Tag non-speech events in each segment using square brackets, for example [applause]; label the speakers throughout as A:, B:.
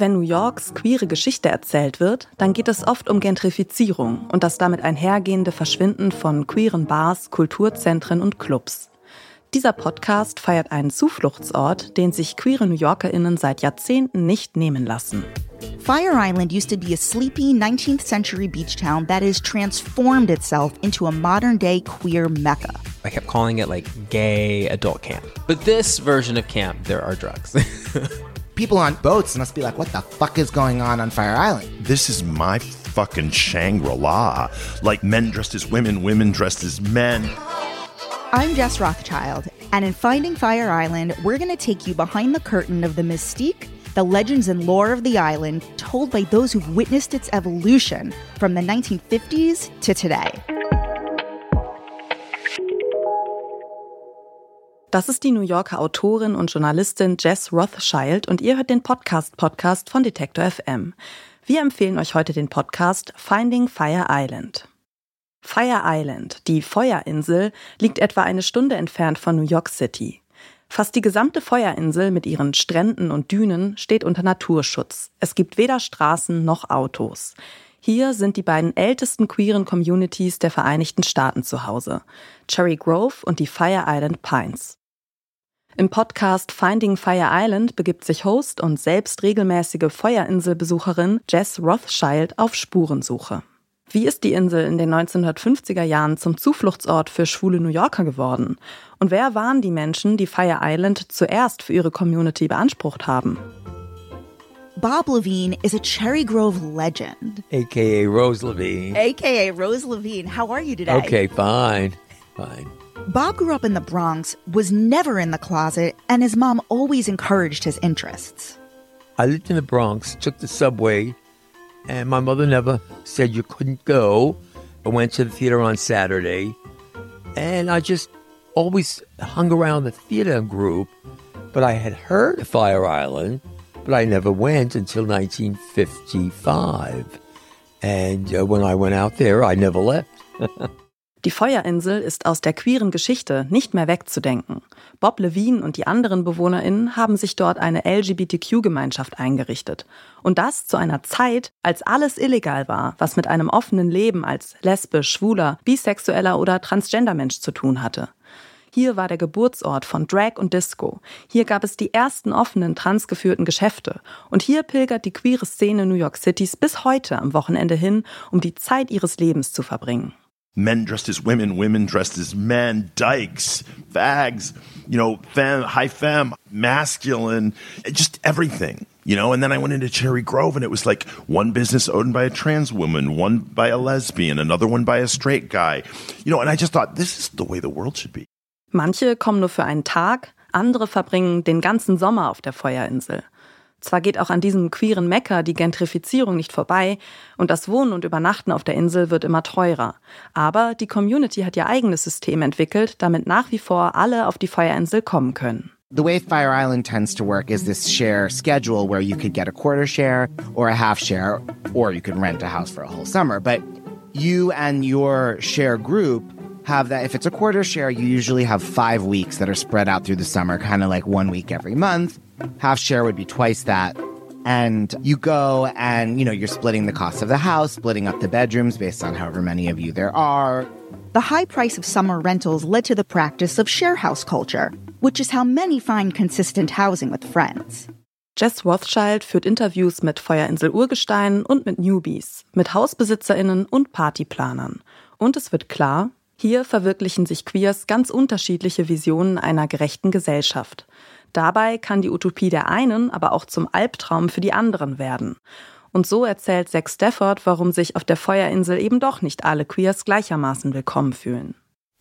A: Wenn New Yorks queere Geschichte erzählt wird, dann geht es oft um Gentrifizierung und das damit einhergehende Verschwinden von queeren Bars, Kulturzentren und Clubs. Dieser Podcast feiert einen Zufluchtsort, den sich queere New Yorkerinnen seit Jahrzehnten nicht nehmen lassen.
B: Fire Island used to be a sleepy 19th century beach town that has transformed itself into a modern day queer mecca.
C: I kept calling it like gay adult camp. But this version of camp, there are drugs. [laughs]
D: people on boats must be like, what the fuck is going on on Fire Island?
E: This is my fucking Shangri La. Like men dressed as women, women dressed as men.
B: I'm Jess Rothschild, and in Finding Fire Island, we're going to take you behind the curtain of the mystique, the legends and lore of the island told by those who've witnessed its evolution from the 1950s to today.
A: Das ist die New Yorker Autorin und Journalistin Jess Rothschild und ihr hört den Podcast Podcast von Detektor FM. Wir empfehlen euch heute den Podcast Finding Fire Island. Fire Island, die Feuerinsel, liegt etwa eine Stunde entfernt von New York City. Fast die gesamte Feuerinsel mit ihren Stränden und Dünen steht unter Naturschutz. Es gibt weder Straßen noch Autos. Hier sind die beiden ältesten queeren Communities der Vereinigten Staaten zu Hause. Cherry Grove und die Fire Island Pines. Im Podcast Finding Fire Island begibt sich Host und selbst regelmäßige Feuerinselbesucherin Jess Rothschild auf Spurensuche. Wie ist die Insel in den 1950er Jahren zum Zufluchtsort für schwule New Yorker geworden? Und wer waren die Menschen, die Fire Island zuerst für ihre Community beansprucht haben?
B: Bob Levine is a Cherry Grove legend.
F: AKA Rose Levine.
B: AKA Rose Levine. How are you today?
F: Okay, fine. Fine.
B: Bob grew up in the Bronx, was never in the closet, and his mom always encouraged his interests.
F: I lived in the Bronx, took the subway, and my mother never said you couldn't go. I went to the theater on Saturday, and I just always hung around the theater group. But I had heard of Fire Island, but I never went until 1955. And uh, when I went out there, I never left. [laughs]
A: Die Feuerinsel ist aus der queeren Geschichte nicht mehr wegzudenken. Bob Levine und die anderen BewohnerInnen haben sich dort eine LGBTQ-Gemeinschaft eingerichtet. Und das zu einer Zeit, als alles illegal war, was mit einem offenen Leben als lesbisch, schwuler, bisexueller oder transgender Mensch zu tun hatte. Hier war der Geburtsort von Drag und Disco. Hier gab es die ersten offenen transgeführten Geschäfte. Und hier pilgert die queere Szene New York Cities bis heute am Wochenende hin, um die Zeit ihres Lebens zu verbringen.
E: Men dressed as women, women dressed as men, dykes, fags, you know, femme, high femme, masculine, just everything, you know. And then I went into Cherry Grove and it was like one business owned by a trans woman, one by a lesbian, another one by a straight guy, you know. And I just thought, this is the way the world should be.
A: Manche kommen nur für einen Tag, andere verbringen den ganzen Sommer auf der Feuerinsel. Zwar geht auch an diesem queeren Mecker die Gentrifizierung nicht vorbei und das Wohnen und Übernachten auf der Insel wird immer teurer. Aber die Community hat ihr eigenes System entwickelt, damit nach wie vor alle auf die Feuerinsel kommen können.
D: The way Fire Island tends to work is this share schedule where you could get a quarter share or a half share, or you can rent a house for a whole summer. But you and your share group have that. If it's a quarter share, you usually have five weeks that are spread out through the summer, kind of like one week every month. Half share would be twice that. And you go and, you know, you're splitting the cost of the house, splitting up the bedrooms based on however many of you there are.
B: The high price of summer rentals led to the practice of share house culture, which is how many find consistent housing with friends.
A: Jess Rothschild führt Interviews mit Feuerinsel Urgestein und mit Newbies, mit HausbesitzerInnen und Partyplanern. Und es wird klar, hier verwirklichen sich Queers ganz unterschiedliche Visionen einer gerechten Gesellschaft. Dabei kann die Utopie der einen aber auch zum Albtraum für die anderen werden. Und so erzählt Zack Stafford, warum sich auf der Feuerinsel eben doch nicht alle Queers gleichermaßen willkommen fühlen.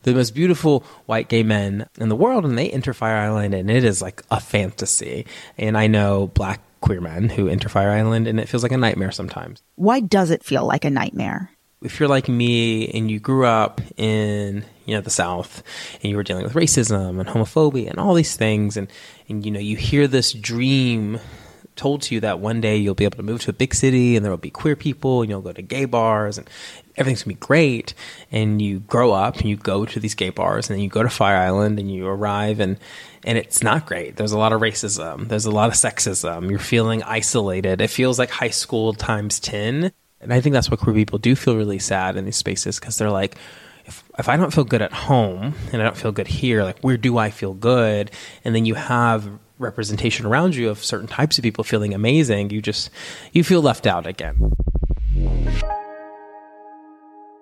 C: the most beautiful white gay men in the world and they enter Fire Island and it is like a fantasy. And I know black queer men who enter Fire Island and it feels like a nightmare sometimes.
B: Why does it feel like a nightmare?
C: If you're like me and you grew up in, you know, the South and you were dealing with racism and homophobia and all these things and, and you know, you hear this dream told to you that one day you'll be able to move to a big city and there will be queer people and you'll go to gay bars and everything's gonna be great. And you grow up and you go to these gay bars and then you go to Fire Island and you arrive and and it's not great. There's a lot of racism. There's a lot of sexism. You're feeling isolated. It feels like high school times 10. And I think that's what queer people do feel really sad in these spaces because they're like, if, if I don't feel good at home and I don't feel good here, like where do I feel good? And then you have representation around you of certain types of people feeling amazing, you just, you feel left out again.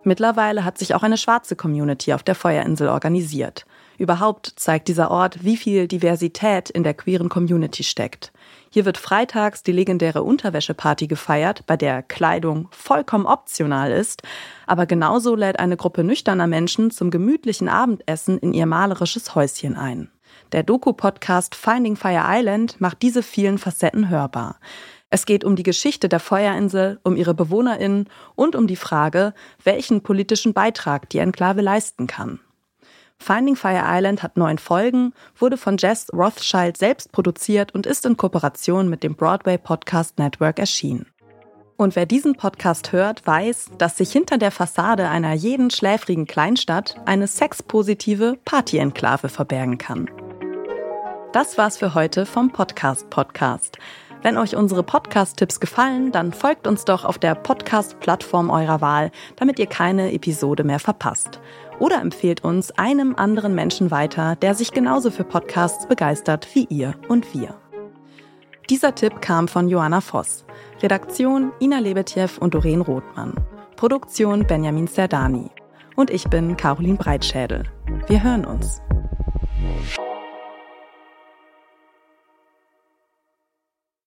A: Mittlerweile hat sich auch eine schwarze Community auf der Feuerinsel organisiert. Überhaupt zeigt dieser Ort, wie viel Diversität in der queeren Community steckt. Hier wird freitags die legendäre Unterwäscheparty gefeiert, bei der Kleidung vollkommen optional ist, aber genauso lädt eine Gruppe nüchterner Menschen zum gemütlichen Abendessen in ihr malerisches Häuschen ein. Der Doku-Podcast Finding Fire Island macht diese vielen Facetten hörbar. Es geht um die Geschichte der Feuerinsel, um ihre BewohnerInnen und um die Frage, welchen politischen Beitrag die Enklave leisten kann. Finding Fire Island hat neun Folgen, wurde von Jess Rothschild selbst produziert und ist in Kooperation mit dem Broadway Podcast Network erschienen. Und wer diesen Podcast hört, weiß, dass sich hinter der Fassade einer jeden schläfrigen Kleinstadt eine sexpositive Party-Enklave verbergen kann. Das war's für heute vom Podcast Podcast. Wenn euch unsere Podcast-Tipps gefallen, dann folgt uns doch auf der Podcast-Plattform eurer Wahl, damit ihr keine Episode mehr verpasst. Oder empfehlt uns einem anderen Menschen weiter, der sich genauso für Podcasts begeistert wie ihr und wir. Dieser Tipp kam von Joanna Voss. Redaktion Ina Lebetjew und Doreen Rothmann. Produktion Benjamin Serdani. Und ich bin Caroline Breitschädel. Wir hören uns.